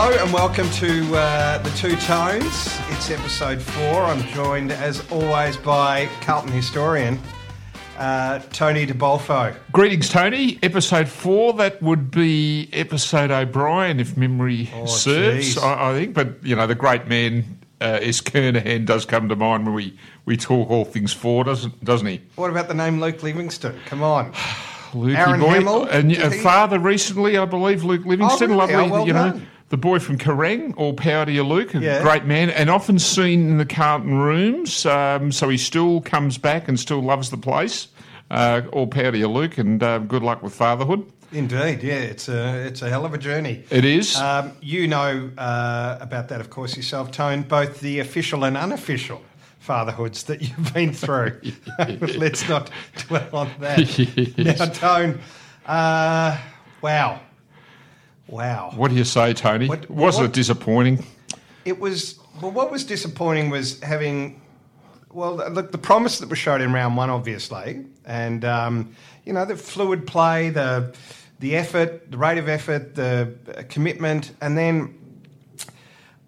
Hello and welcome to uh, the Two Tones. It's episode four. I'm joined, as always, by Carlton historian uh, Tony DeBolfo. Greetings, Tony. Episode four. That would be episode O'Brien, if memory Oh, serves. I, I think, but you know, the great man uh, S. Kernahan does come to mind when we, we talk all things four, doesn't doesn't he? What about the name Luke Livingston? Come on. Luke Aaron boy, Hamill, and father recently, I believe, Luke Livingston. Oh, really? Lovely, Oh, well you know. done. The boy from Kerang, all power to you, Luke. A Yeah. great man, and often seen in the Carlton rooms. Um, so he still comes back and still loves the place. Uh, all power to you, Luke, and uh, good luck with fatherhood. Indeed, yeah, it's a it's a hell of a journey. It is. Um, you know uh, about that, of course, yourself, Tone. Both the official and unofficial fatherhoods that you've been through. Let's not dwell on that. Yes. Now, Tone. Uh, wow, wow. What do you say, Tony? What- was what- it disappointing? It was well. What was disappointing was having well, look, the promise that was showed in round one, obviously, and um, you know the fluid play, the the effort, the rate of effort, the uh, commitment, and then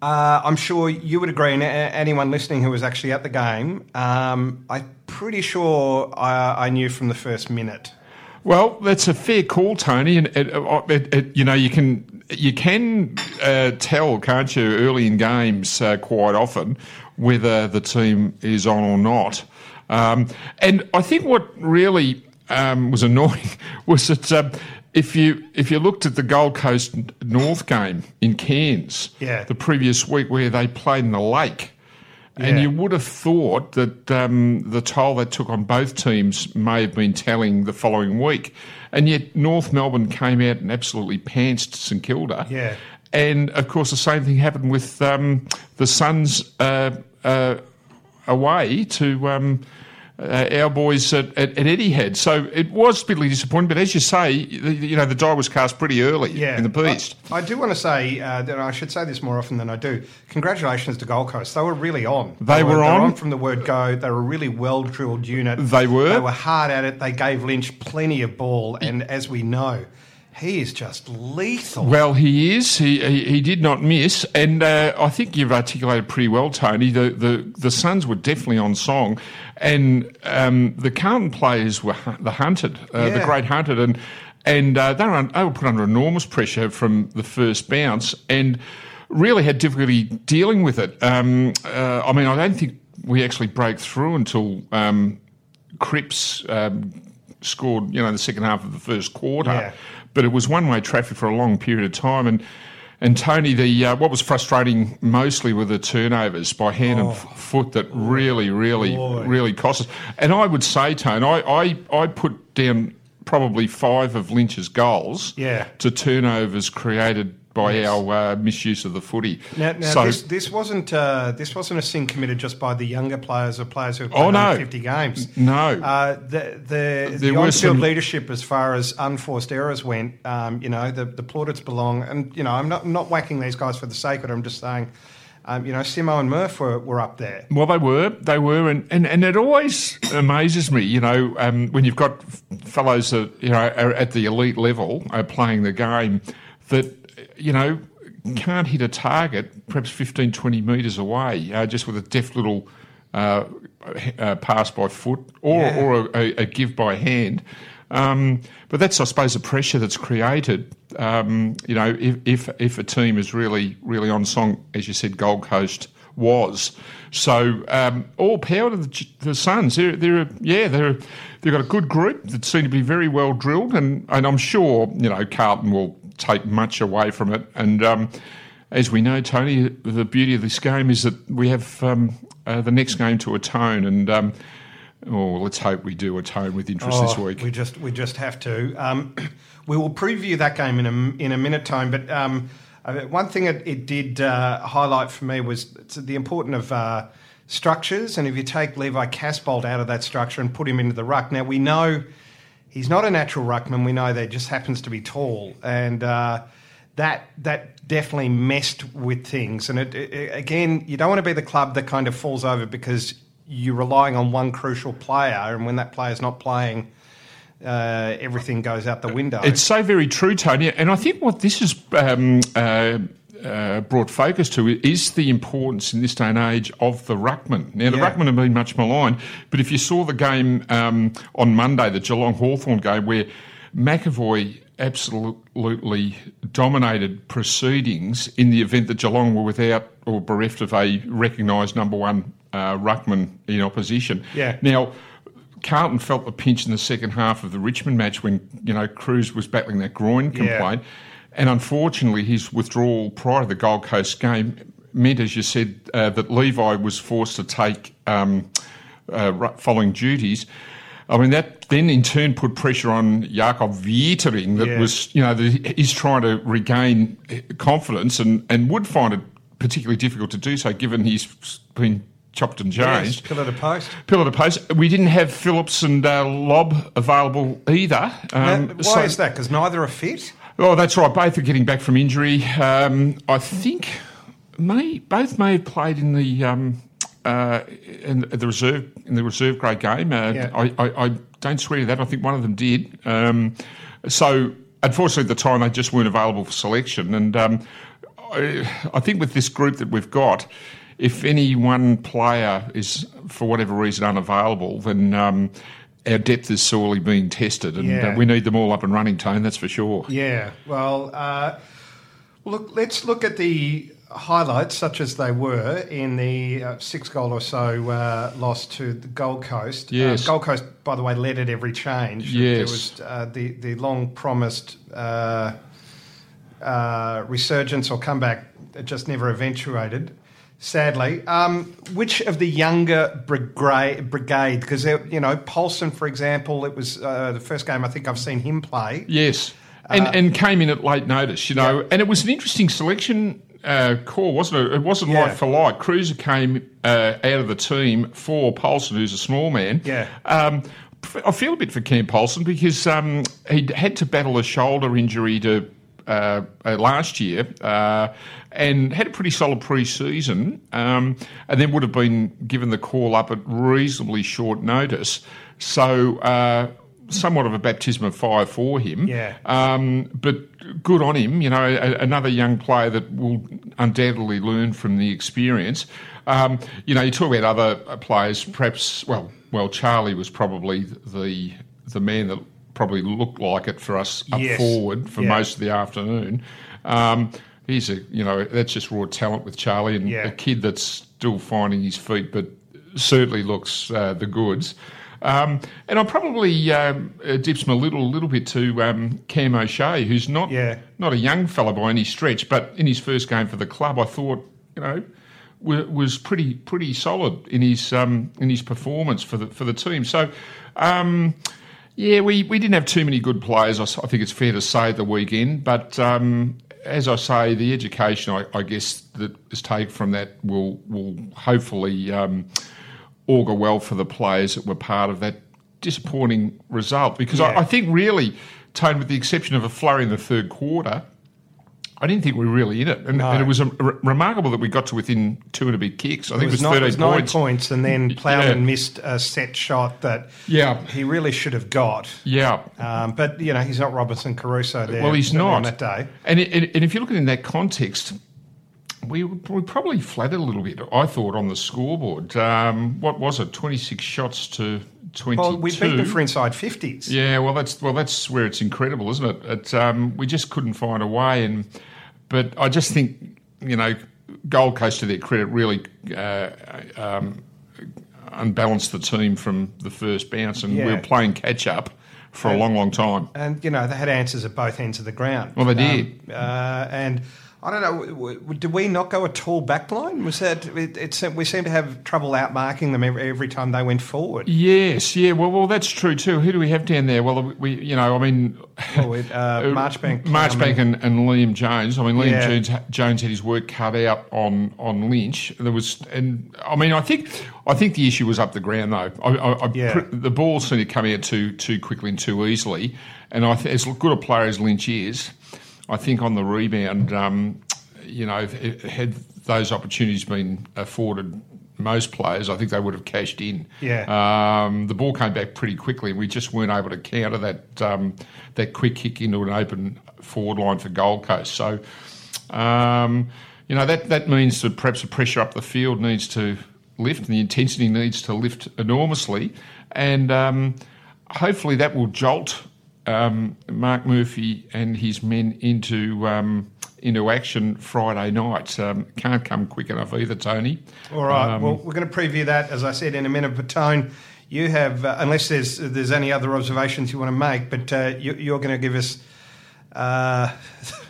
uh, I'm sure you would agree, and a- anyone listening who was actually at the game, um, I'm pretty sure I, I knew from the first minute. Well, that's a fair call, Tony, and it, it, it, you know you can you can uh, tell, can't you, early in games uh, quite often whether the team is on or not. Um, and I think what really um, was annoying was that um, if you if you looked at the Gold Coast North game in Cairns Yeah. the previous week where they played in the lake. And you would have thought that um, the toll they took on both teams may have been telling the following week. And yet North Melbourne came out and absolutely pantsed St Kilda. Yeah. And of course, the same thing happened with um, the Suns uh, uh, away to um, uh, our boys at, at, at Etihad. So it was bitterly disappointing. But as you say, the, you know, the die was cast pretty early Yeah, in the piece. I, I do want to say uh, that I should say this more often than I do. Congratulations to Gold Coast. They were really on. They were they on. were on from the word go. They were a really well drilled unit. They were. They were hard at it. They gave Lynch plenty of ball, and as we know, he is just lethal. Well, he is. He he, he did not miss, and uh, I think you've articulated pretty well, Tony. The the the Suns were definitely on song, and um, the Carlton players were the hunted, uh, the great hunted, and and uh, they were un- they were put under enormous pressure from the first bounce, and really had difficulty dealing with it. Um, uh, I mean, I don't think we actually broke through until. Um, Cripps um, scored, you know, the second half of the first quarter, Yeah. but it was one-way traffic for a long period of time. And and Tony, the uh, what was frustrating mostly were the turnovers by hand and f- foot that really, really, Boy. really cost us. And I would say, Tony, I I, I put down probably five of Lynch's goals Yeah. to turnovers created by our uh, misuse of the footy. Now, now so, this, this wasn't uh, this wasn't a sin committed just by the younger players or players who have Oh, played no. 50 games. no. Uh, the the, the on-field some- leadership, as far as unforced errors went, um, you know, the, the plaudits belong. And you know, I'm not I'm not whacking these guys for the sake of it. I'm just saying, um, you know, Simo and Murph were, were up there. Well, they were, they were, and, and, and it always amazes me, you know, um, when you've got f- fellows that you know are at the elite level are playing the game that you know can't hit a target perhaps 15, 20 metres away uh, just with a deft little uh, uh, pass by foot or Yeah. or a, a give by hand. Um, but that's, I suppose, the pressure that's created. Um, you know, if, if if a team is really really on song, as you said, Gold Coast was. So um, all power to the, the Suns. They're they're yeah they're they've got a good group that seem to be very well drilled, and and I'm sure you know Carlton will take much away from it. And um, as we know, Tony, the beauty of this game is that we have um, uh, the next game to atone and. Um, Oh, let's hope we do atone with interest this Oh, week. We just we just have to. Um, we will preview that game in a in a minute time. But um, uh, one thing it, it did uh, highlight for me was the importance of uh, structures. And if you take Levi Casboult out of that structure and put him into the ruck, now we know he's not a natural ruckman. We know that just happens to be tall, and uh, that that definitely messed with things. And it, it, again, you don't want to be the club that kind of falls over because you're relying on one crucial player, and when that player's not playing, uh, everything goes out the window. It's so very true, Tony. And I think what this is um, uh, uh, brought focus to is the importance in this day and age of the ruckman. Now, the Yeah. ruckman have been much maligned, but if you saw the game um, on Monday, the Geelong Hawthorn game, where McEvoy absolutely dominated proceedings in the event that Geelong were without or bereft of a recognised number one uh, ruckman in opposition. Yeah. Now, Carlton felt the pinch in the second half of the Richmond match when you know Cruz was battling that groin Yeah. And unfortunately his withdrawal prior to the Gold Coast game meant, as you said, uh, that Levi was forced to take um, uh, following duties. I mean that then in turn put pressure on Jacob Weitering that Yeah. was you know that he's trying to regain confidence and, and would find it particularly difficult to do so given he's been chopped and Yes, changed. pillar to post. Pillar to post. We didn't have Phillips and uh, Lob available either. Um, Uh, why so- is that? Because neither are fit. Oh, that's right. Both are getting back from injury. Um, I think may both may have played in the um, uh, in the reserve in the reserve grade game. Uh, Yeah. I, I, I don't swear to that. I think one of them did. Um, so unfortunately, at the time they just weren't available for selection. And um, I, I think with this group that we've got. If any one player is, for whatever reason, unavailable, then um, our depth is sorely being tested, and Yeah. uh, we need them all up and running. Tone, that's for sure. Yeah. Well, uh, look. Let's look at the highlights, such as they were in the uh, six goal or so uh, loss to the Gold Coast. Yes. Uh, Gold Coast, by the way, led at every change. There Yes. was uh, the the long promised. Uh, uh, resurgence or comeback that just never eventuated, sadly. Um, which of the younger brigade, brigade because, you know, Polson, for example, it was uh, the first game I think I've seen him play. Yes, and Uh, and came in at late notice, you know, and it was an interesting selection uh, call, wasn't it? It wasn't Yeah. like for like. Kreuzer came uh, out of the team for Polson, who's a small man. Yeah. Um, I feel a bit for Cam Polson because um, he had to battle a shoulder injury to uh, uh, last year uh, and had a pretty solid pre-season, um, and then would have been given the call up at reasonably short notice. So. Uh, Somewhat of a baptism of fire for him. Yeah. Um, but good on him. You know, a, another young player that will undoubtedly learn from the experience. Um, you know, you talk about other players. Perhaps, well, well, Charlie was probably the the man that probably looked like it for us up Yes. forward for Yeah. most of the afternoon. Um, he's a, you know, that's just raw talent with Charlie and Yeah. a kid that's still finding his feet, but certainly looks uh, the goods. Um, and I probably um, uh, dips my little little bit to um, Cam O'Shea, who's not Yeah. not a young fella by any stretch, but in his first game for the club, I thought you know wa- was pretty pretty solid in his um, in his performance for the for the team. So. Um, yeah, we, we didn't have too many good players. I think it's fair to say at the weekend, but um, as I say, the education I, I guess that is taken from that will will hopefully um, augur well for the players that were part of that disappointing result. Because Yeah. I, I think really, Tone, with the exception of a flurry in the third quarter, I didn't think we were really in it, and, No. and it was um, re- remarkable that we got to within two and a big kicks. I think It was, it not, it was nine points. and then Plowman Yeah. missed a set shot that Yeah, he really should have got. yeah. Um, but you know, he's not Robinson Crusoe there. Well, he's not on that day. And, it, and if you look at it in that context, we we probably flattered a little bit. I thought on the scoreboard. Um, what was it? Twenty six shots to twenty. Well, we beat them for inside fifties. Yeah, well, that's well, that's where it's incredible, isn't it? it um, we just couldn't find a way, and but I just think you know, Gold Coast to their credit really uh, um, unbalanced the team from the first bounce, and we were playing catch up for a long, long time. And you know, they had answers at both ends of the ground. Well, they did. Um, uh, and I don't know. Did we not go a tall back line? Was that it, it? We seem to have trouble outmarking them every, every time they went forward. Yes, yeah, well, well, that's true too. Who do we have down there? Well, we, you know, I mean, Well, we- uh, Marchbank, Marchbank, and, and Liam Jones. I mean, Liam Yeah. Jones, Jones had his work cut out on on Lynch. There was, and I mean, I think, I think the issue was up the ground though. I, I, I, Yeah. the ball seemed to come out too too quickly and too easily. And I, th- as good a player as Lynch is, I think on the rebound, um, you know, had those opportunities been afforded most players, I think they would have cashed in. Yeah. Um, the ball came back pretty quickly, and we just weren't able to counter that um, that quick kick into an open forward line for Gold Coast. So. Um, you know that that means that perhaps the pressure up the field needs to lift, and the intensity needs to lift enormously, and um, hopefully that will jolt um, Marc Murphy and his men into um, into action Friday night. Um, can't come quick enough either, Tony. All right. well, we're going to preview that as I said in a minute. But Tone, you have, uh, unless there's there's any other observations you want to make, but uh, you, you're going to give us. Uh,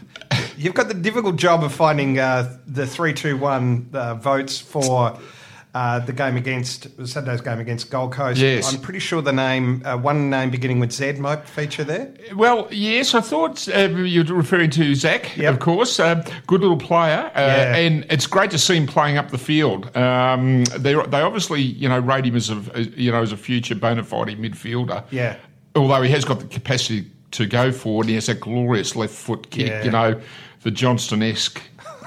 you've got the difficult job of finding uh, the three, two, one uh, votes for uh, the game against Saturday's game against Gold Coast. Yes. I'm pretty sure the name, uh, one name beginning with Z, might feature there. Well, yes, I thought uh, you're referring to Zach, Yep. of course. Uh, good little player, uh, Yeah. and it's great to see him playing up the field. Um, they they obviously you know rate him as a you know as a future bona fide midfielder. Yeah. Although he has got the capacity to go forward, he has a glorious left foot kick. Yeah. You know, the Johnston esque.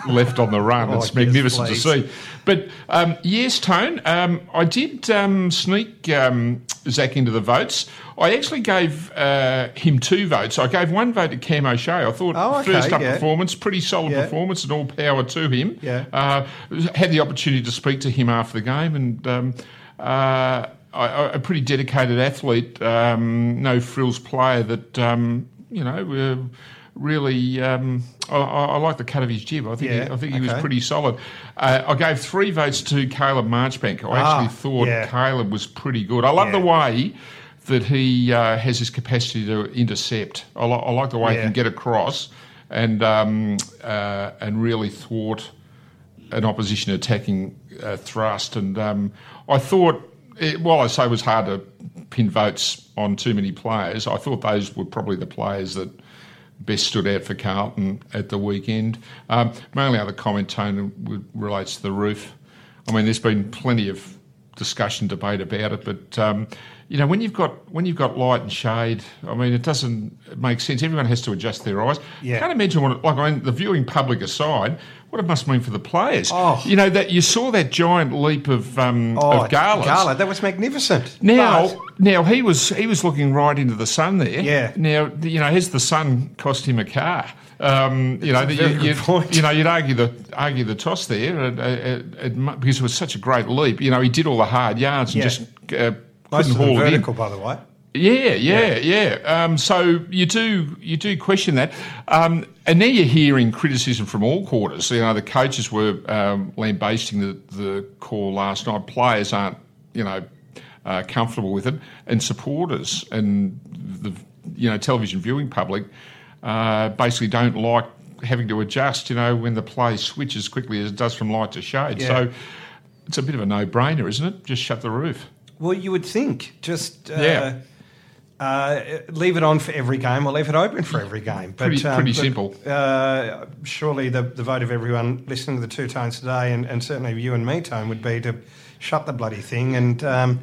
Left on the run, Oh, it's magnificent to see. But um, yes, Tone, um, I did um, sneak um, Zach into the votes. I actually gave uh, him two votes. I gave one vote to Cam O'Shea. I thought Oh, okay, first up yeah. performance, pretty solid Yeah. performance, and all power to him. Yeah. Uh, had the opportunity to speak to him after the game, and um, uh, a pretty dedicated athlete, um, no frills player that um, you know. Really, um, I, I like the cut of his jib. I think Yeah, he, I think he was pretty solid. Uh, I gave three votes to Caleb Marchbank. I Ah, actually thought yeah. Caleb was pretty good. I love Yeah. the way that he uh, has his capacity to intercept. I, li- I like the way he can get across and um, uh, and really thwart an opposition attacking uh, thrust. And um, I thought, it, while I say it was hard to pin votes on too many players, I thought those were probably the players that best stood out for Carlton at the weekend. Um, my only other comment, Tone, relates to the roof. I mean, there's been plenty of discussion, debate about it, but um, you know, when you've got when you've got light and shade, I mean, it doesn't make sense. Everyone has to adjust their eyes. Yeah. Can't imagine what, it, like, I mean, the viewing public aside, what it must mean for the players. Oh. You know that you saw that giant leap of um, Oh, of Garlett. Gala, that was magnificent. Now, But- now he was he was looking right into the sun there. Yeah. Now, you know, has the sun cost him a car? Um, you know, you, you, you know, you'd argue the argue the toss there uh, uh, mu- because it was such a great leap. You know, he did all the hard yards and Yeah. just uh, couldn't haul it in. vertical, by the way. Yeah, yeah, yeah. Um, so you do you do question that, um, and now you're hearing criticism from all quarters. You know, the coaches were um, lambasting the the call last night. Players aren't, you know, uh, comfortable with it, and supporters and the you know television viewing public uh, basically don't like having to adjust. You know, when the play switches quickly as it does from light to shade. Yeah. So it's a bit of a no brainer, isn't it? Just shut the roof. Well, you would think just uh, Yeah. Uh, leave it on for every game or leave it open for every game. But, Pretty- pretty simple. Uh, surely the, the vote of everyone listening to the two tones today, and, and certainly you and me, Tone, would be to shut the bloody thing and. Um,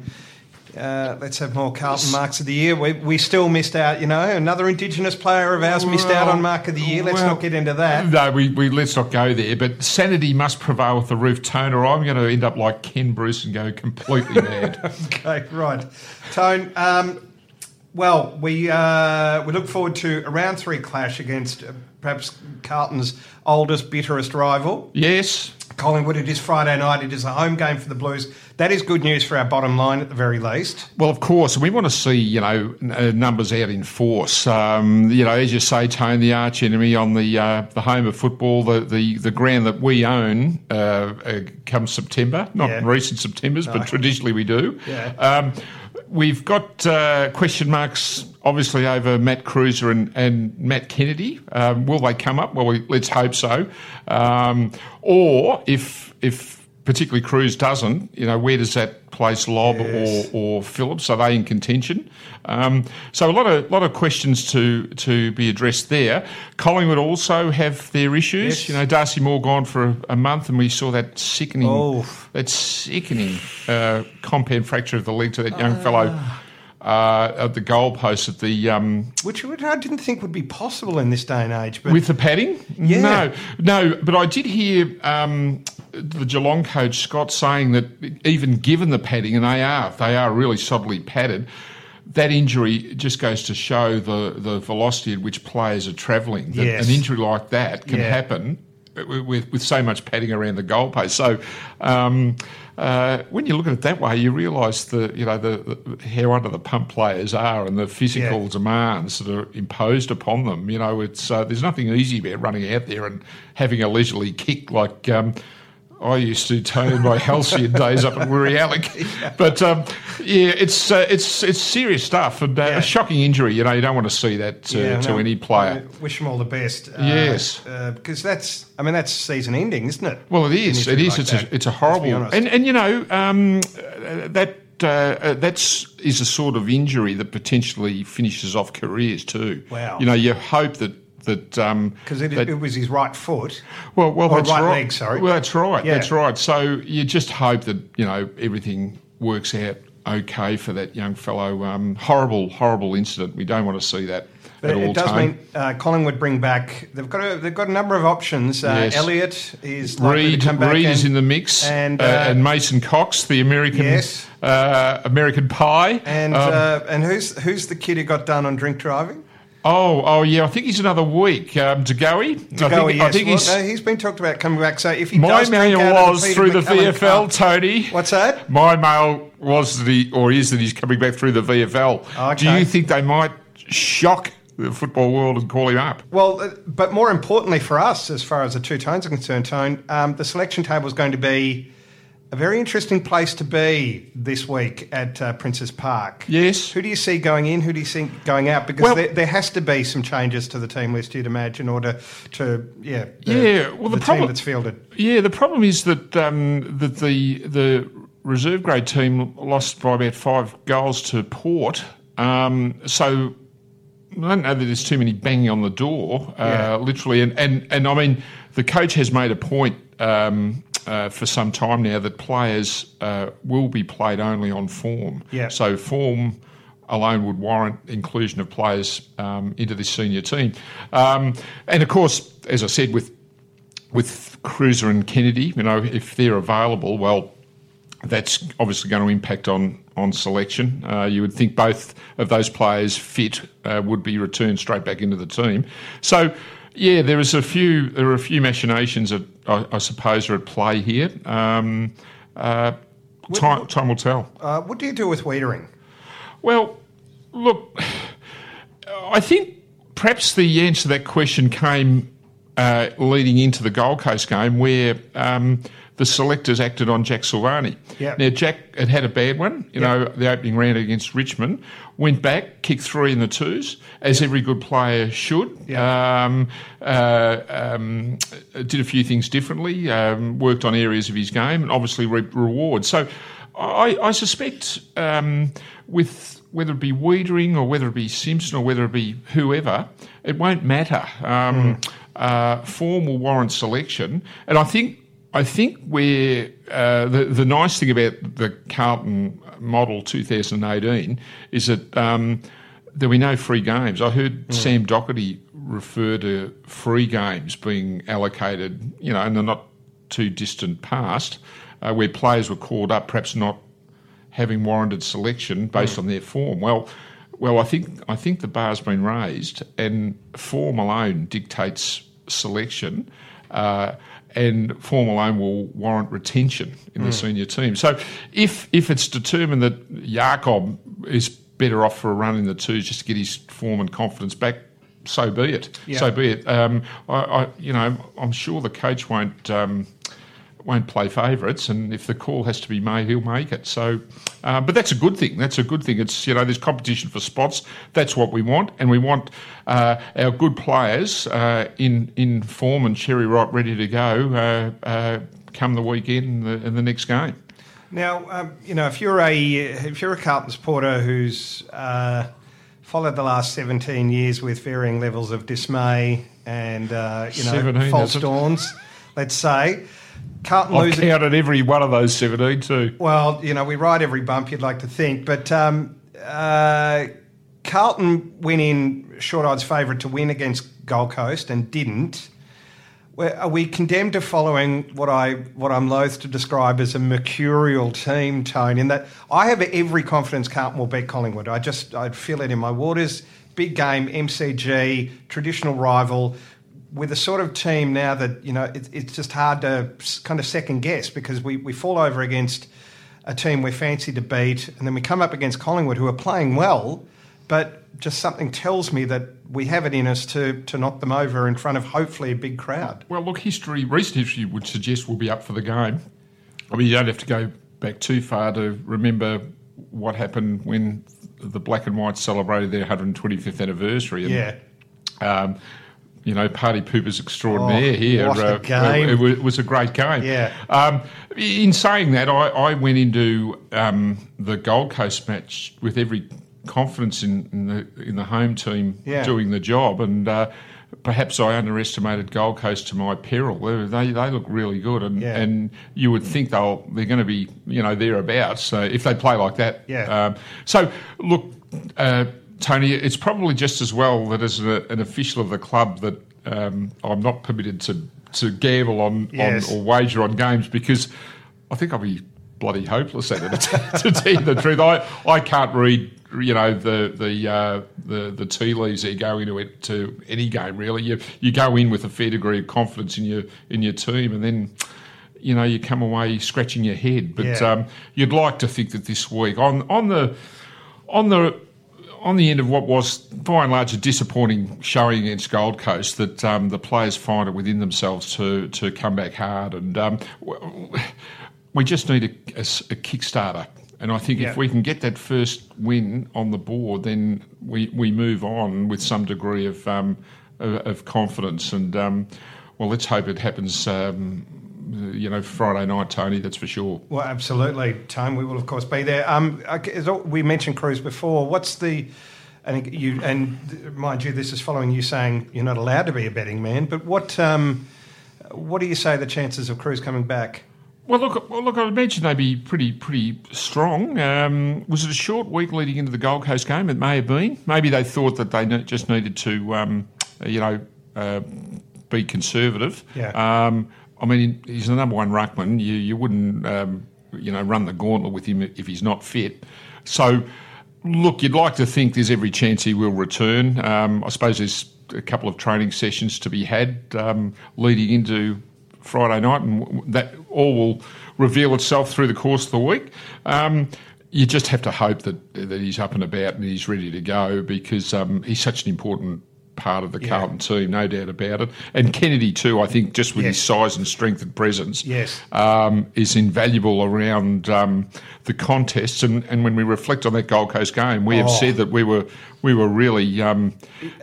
uh, let's have more Carlton marks of the year. We, we still missed out, you know. Another Indigenous player of ours missed out on mark of the year. Let's well, not get into that. No, we, we let's not go there. But sanity must prevail with the roof tone, or I'm going to end up like Ken Bruce and go completely mad. Okay, right. Tone, um, well, we uh, we look forward to a round three clash against uh, perhaps Carlton's oldest, bitterest rival, Yes, Collingwood. It is Friday night. It is a home game for the Blues. That is good news for our bottom line at the very least. well, of course, we want to see you know n- uh, numbers out in force. Um, you know, as you say, Tone, the arch enemy on the uh, the home of football, the, the, the ground that we own, uh, uh, come September, not Yeah. recent September's, but traditionally we do. Yeah. Um, we've got uh, question marks, obviously, over Matt Kreuzer and, and Matt Kennedy. Um, will they come up? Well, we, let's hope so. Um, or if if particularly Cruz doesn't, you know, where does that place Lob Yes. or, or Phillips? Are they in contention? Um, so a lot of lot of questions to to be addressed there. Collingwood also have their issues. Yes. You know, Darcy Moore gone for a, a month, and we saw that sickening Oh. that sickening uh, compound fracture of the leg to that young fellow uh, at the goalpost at the um, Which I didn't think would be possible in this day and age. But with the padding. Yeah. No, no. But I did hear um, the Geelong coach Scott saying that even given the padding, and they are they are really solidly padded. That injury just goes to show the, the velocity at which players are travelling. That Yes. An injury like that can Yeah. happen with, with so much padding around the goalpost. So um, uh, when you look at it that way, you realise the you know the, the, how under the pump players are and the physical Yeah. demands that are imposed upon them. You know, it's uh, there's nothing easy about running out there and having a leisurely kick like. Um, I used to Tony my halcyon days up at Wirry Alec, but um, yeah, it's uh, it's it's serious stuff and uh, Yeah. a shocking injury. You know, you don't want to see that to, Yeah, to no, any player. I wish them all the best. Uh, Yes. uh, because that's I mean that's season ending, isn't it? Well, it is. It is. like it's a it's a horrible and and you know um, uh, that uh, uh, that's is a sort of injury that potentially finishes off careers too. Wow. You know, you hope that that um, because it, it was his right foot. well, well, that's right right. leg, sorry. Well, that's right. Yeah. That's right. So you just hope that you know everything works out okay for that young fellow. Um, horrible, horrible incident. We don't want to see that But at it, all. it does Tone. mean uh, Collingwood bring back. They've got a they've got a number of options. Uh, Yes. Elliot is Reid, to come back Reid is in the mix, and, uh, uh, and Mason Cox, the American Yes. uh, American Pie, and Um, uh, and who's who's the kid who got done on drink driving? Oh, oh yeah, I think he's another week. Um, De Goey, I Go, think, yes. I think Well, he's. no, he's been talked about coming back. So if he my does mail was through the VFL, Cup- Tony. What's that? My mail was that he, or is that he's coming back through the VFL. Do you think they might shock the football world and call him up? Well, uh, but more importantly for us, as far as the two tones are concerned, Tone, um, the selection table is going to be a very interesting place to be this week at uh, Princes Park. Yes. Who do you see going in? Who do you see going out? Because Well- there, there has to be some changes to the team list, you'd imagine, in order to yeah the, Yeah, well, the team problem- that's fielded. Yeah, the problem is that um, that the the reserve grade team lost by about five goals to Port. Um, so I don't know that there's too many banging on the door, uh, Yeah. literally. And, and and I mean, the coach has made a point um, uh, for some time now that players uh, will be played only on form. Yeah. So form alone would warrant inclusion of players um, into this senior team. Um, and of course, as I said, with with Kreuzer and Kennedy, you know, if they're available, well, that's obviously going to impact on on selection. Uh, you would think both of those players fit uh, would be returned straight back into the team. So. Yeah, there is a few. There are a few machinations that I, I suppose are at play here. Um, uh, time, time will tell. Uh, what do you do with Weitering? Well, look, I think perhaps the answer to that question came uh, leading into the Gold Coast game where um, the selectors acted on Jack Silvagni. Yep. Now, Jack had had a bad one, you know, the opening round against Richmond, went back, kicked three in the twos, as every good player should. Um, uh, um, did a few things differently, um, worked on areas of his game, and obviously reaped rewards. So I, I suspect um, with whether it be Weitering or whether it be Simpson or whether it be whoever, it won't matter. Um, uh, form will warrant selection, and I think I think where uh, the the nice thing about the Carlton model 2018 is that um, there'll be no free games. I heard Sam Docherty refer to free games being allocated, you know, in the not too distant past, uh, where players were called up, perhaps not having warranted selection based on their form. Well, well, I think I think the bar's been raised, and form alone dictates selection, uh, and form alone will warrant retention in the senior team. So, if if it's determined that Jacob is better off for a run in the twos just to get his form and confidence back. So be it. Yeah. So be it. Um, I, I, you know, I'm sure the coach won't um, won't play favourites, and if the call has to be made, he'll make it. So, uh, but that's a good thing. That's a good thing. It's you know, there's competition for spots. That's what we want, and we want uh, our good players uh, in in form and cherry ripe, ready to go. Uh, uh, come the weekend in the, the next game. Now, um, you know, if you're a if you're a Carlton supporter who's uh, followed the last 17 years with varying levels of dismay and uh, you know false dawns, let's say, Carlton I've losing. counted every one of those 17 too. Well, you know, we ride every bump. You'd like to think, but um, uh, Carlton went in short odds favourite to win against Gold Coast and didn't. Well, Are we condemned to following what I what I'm loath to describe as a mercurial team tone? In that I have every confidence Carlton will beat Collingwood. I just I feel it in my waters. Big game, MCG, traditional rival. With a sort of team now that you know it, it's just hard to kind of second guess because we, we fall over against a team we're fancy to beat, and then we come up against Collingwood who are playing well, but just something tells me that we have it in us to to knock them over in front of hopefully a big crowd. Well, look, history, recent history would suggest we'll be up for the game. I mean, you don't have to go back too far to remember what happened when the Black and White celebrated their 125th anniversary. And, Yeah. Um, you know, party poopers extraordinaire Oh, here. Uh, game. It, was- it was a great game. Yeah. Um, in saying that, I, I went into um, the Gold Coast match with every confidence in, in the in the home team Yeah. doing the job, and uh, perhaps I underestimated Gold Coast to my peril. They they, look really good, and, Yeah. and you would think they'll they're going to be you know thereabouts. So if they play like that, Yeah. Um, so look. Uh, Tony, it's probably just as well that as a, an official of the club that um, I'm not permitted to, to gamble on, Yes. on or wager on games because I think I'll be bloody hopeless at it. to tell you the truth, I, I can't read you know the the uh, the the tea leaves that go into it to any game really. You you go in with a fair degree of confidence in your in your team, and then. You know, you come away scratching your head, but Yeah. um, you'd like to think that this week on on the on the on the end of what was by and large a disappointing showing against Gold Coast, that um, the players find it within themselves to to come back hard, and um, we just need a kickstarter. And I think Yeah. if we can get that first win on the board, then we, we move on with some degree of um, of, of confidence. And um, well, let's hope it happens. Um, you know, Friday night, Tony. That's for sure. Well, absolutely, Tone. We will, of course, be there. Um, okay, as al- we mentioned Cruz before. What's the and you and mind you, this is following you saying you're not allowed to be a betting man. But what um, what do you say the chances of Cruz coming back? Well, look, well, look. I imagine they'd be pretty, pretty strong. Um, was it a short week leading into the Gold Coast game? It may have been. Maybe they thought that they just needed to, um, you know, uh, be conservative. Yeah. I mean, he's the number one ruckman. You, you wouldn't, um, you know, run the gauntlet with him if he's not fit. So, look, you'd like to think there's every chance he will return. Um, I suppose there's a couple of training sessions to be had um, leading into Friday night, and that all will reveal itself through the course of the week. Um, you just have to hope that that he's up and about and he's ready to go because um, he's such an important part of the Carlton team, no doubt about it. And Kennedy too, I think, just with his size and strength and presence, Yes. um, is invaluable around um, the contests. And, and when we reflect on that Gold Coast game, we have Oh. said that we were we were really um,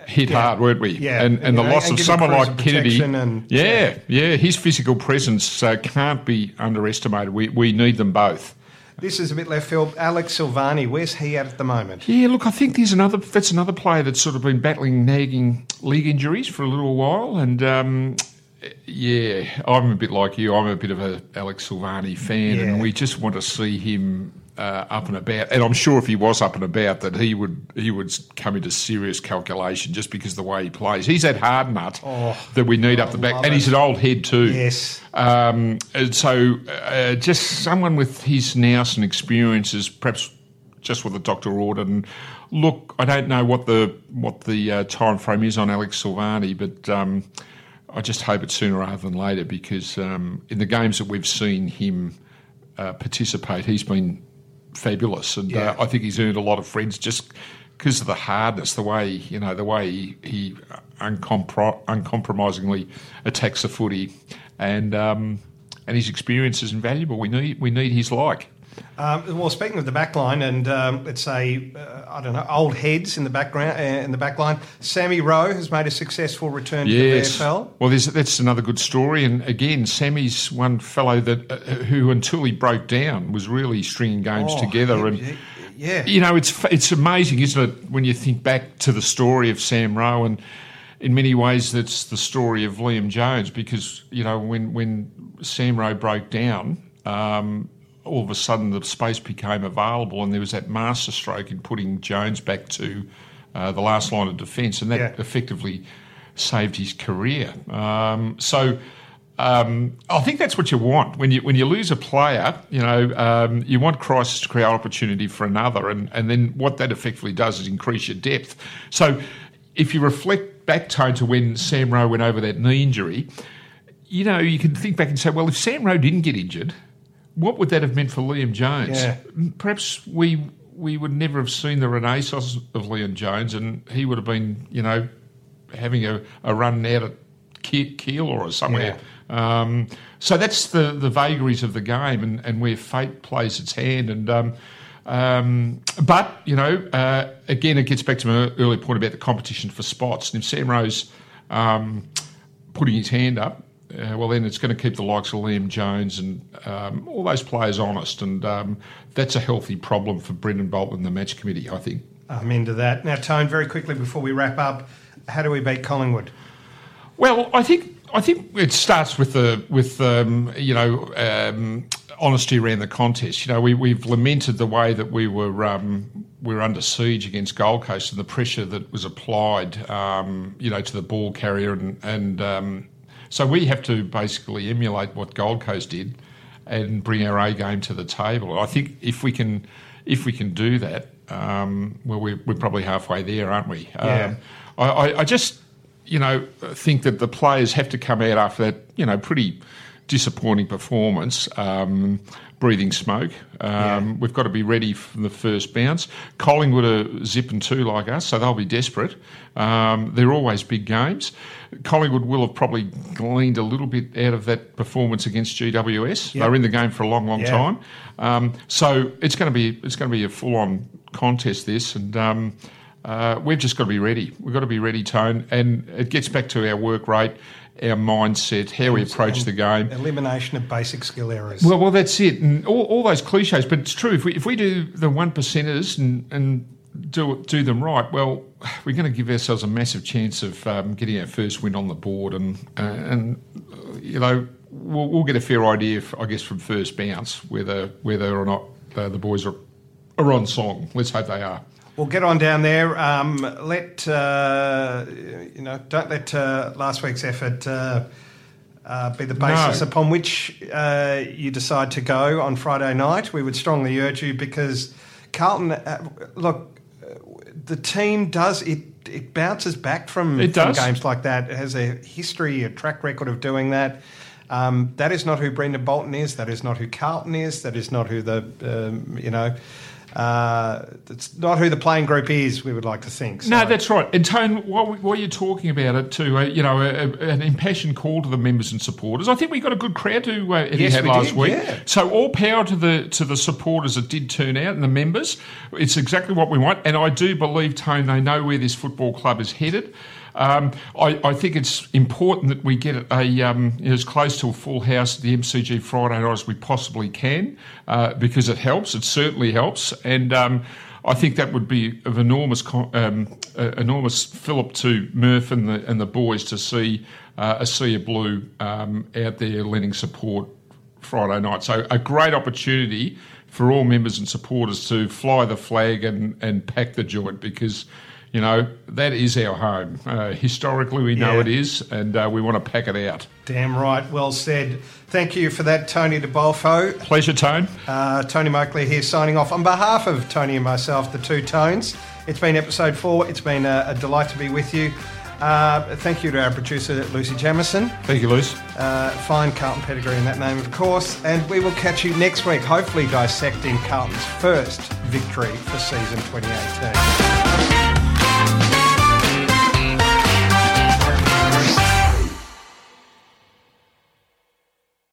hit hard, weren't we? Yeah. And, and the Yeah, loss and of someone like Kennedy, and- yeah, yeah, his physical presence uh, can't be underestimated. We we need them both. This is a bit left field. Alex Silvani, where's he at at the moment? Yeah, look, I think there's another. That's another player that's sort of been battling nagging league injuries for a little while, and um, yeah, I'm a bit like you. I'm a bit of a Alex Silvani fan, Yeah. and we just want to see him uh, up and about. And I'm sure if he was up and about, that he would he would come into serious calculation just because of the way he plays. He's that hard nut Oh, that we need up the back, love and he's an old head too. Yes. Um, and so, uh, just someone with his nous and experiences, perhaps just what the doctor ordered. And look, I don't know what the what the uh, time frame is on Alex Silvani, but um, I just hope it's sooner rather than later because um, in the games that we've seen him uh, participate, he's been fabulous, and Yeah. uh, I think he's earned a lot of friends just because of the hardness, the way you know, the way he, he uncompro- uncompromisingly attacks the footy, and um, and his experience is invaluable. We need we need his like. Um, well, speaking of the back line, and um, let's say, uh, I don't know, old heads in the background, uh, in the back line, Sammy Rowe has made a successful return to Yes. the VFL. Well, there's, that's another good story. And again, Sammy's one fellow that uh, who, until he broke down, was really stringing games Oh, together. he- And he- yeah. you know, it's it's amazing, isn't it, when you think back to the story of Sam Rowe and. In many ways, that's the story of Liam Jones because you know when when Sam Rowe broke down, um, all of a sudden the space became available, and there was that masterstroke in putting Jones back to uh, the last line of defence, and that Yeah. effectively saved his career. Um, so. Um, I think that's what you want when you when you lose a player. You know, um, you want crisis to create opportunity for another, and and then what that effectively does is increase your depth. So, if you reflect back tone to when Sam Rowe went over that knee injury, you know, you can think back and say, well, if Sam Rowe didn't get injured, what would that have meant for Liam Jones? Yeah. Perhaps we we would never have seen the renaissance of Liam Jones, and he would have been, you know, having a, a run out at Kiel or somewhere. Um, so that's the, the vagaries of the game and, and where fate plays its hand. And um, um, but you know, uh, again, it gets back to my earlier point about the competition for spots. And if Sam Rowe's um, putting his hand up, uh, well, then it's going to keep the likes of Liam Jones and um, all those players honest, and um, that's a healthy problem for Brendon Bolton and the match committee, I think. I'm into that. Now, Tone, very quickly before we wrap up, how do we beat Collingwood? Well, I think I think it starts with the with um, you know um, honesty around the contest. You know, we we've lamented the way that we were um, we were under siege against Gold Coast and the pressure that was applied, um, you know, to the ball carrier and and um, so we have to basically emulate what Gold Coast did and bring our A game to the table. I think if we can if we can do that, um, well, we're, we're probably halfway there, aren't we? Yeah. I, I, I just you know, think that the players have to come out after that, you know, pretty disappointing performance, um, breathing smoke. Um, Yeah. We've got to be ready for the first bounce. Collingwood are zip and two like us, so they'll be desperate. Um, they're always big games. Collingwood will have probably gleaned a little bit out of that performance against GWS. Yeah. They were in the game for a long, long Yeah. time. Um, so it's going to be it's going to be a full on contest. This and. Um, uh, we've just got to be ready. We've got to be ready, Tone, and it gets back to our work rate, our mindset, how we approach the game. Elimination of basic skill errors. Well, well, that's it, and all, all those cliches. But it's true. If we if we do the one percenters and and do do them right, well, we're going to give ourselves a massive chance of um, getting our first win on the board, and uh, and you know we'll, we'll get a fair idea, I guess, from first bounce whether whether or not uh, the boys are are on song. Let's hope they are. We'll get on down there. Um, let uh, you know. Don't let uh, last week's effort uh, uh, be the basis No. upon which uh, you decide to go on Friday night. We would strongly urge you because Carlton. Uh, look, uh, the team does it. It bounces back from, It from games like that. It has a history, a track record of doing that. Um, that is not who Brendon Bolton is. That is not who Carlton is. That is not who the um, you know. Uh, it's not who the playing group is. We would like to think. So- No, that's right. And Tone, while, while you're talking about it too, uh, you know, a, a- an impassioned call to the members and supporters. I think we got a good crowd to uh, Yes, had we last did, week. yeah. So all power to the to the supporters that did turn out and the members. It's exactly what we want, and I do believe Tone they know where this football club is headed. Um, I, I think it's important that we get a um, as close to a full house at the MCG Friday night as we possibly can, uh, because it helps. It certainly helps, and um, I think that would be of enormous um, uh, enormous fillip to Murph and the and the boys to see uh, a sea of blue um, out there lending support Friday night. So a great opportunity for all members and supporters to fly the flag and, and pack the joint because, you know, that is our home. Uh, historically, we know Yeah. it is, and uh, we want to pack it out. Damn right. Well said. Thank you for that, Tony DeBolfo. Pleasure, Tone. Uh, Tony Moakley here signing off on behalf of Tony and myself, the two tones. It's been episode four. It's been a, a delight to be with you. Uh, thank you to our producer, Lucy Jamison. Thank you, Lucy. Uh, fine Carlton pedigree in that name, of course. And we will catch you next week, hopefully dissecting Carlton's first victory for season 2018.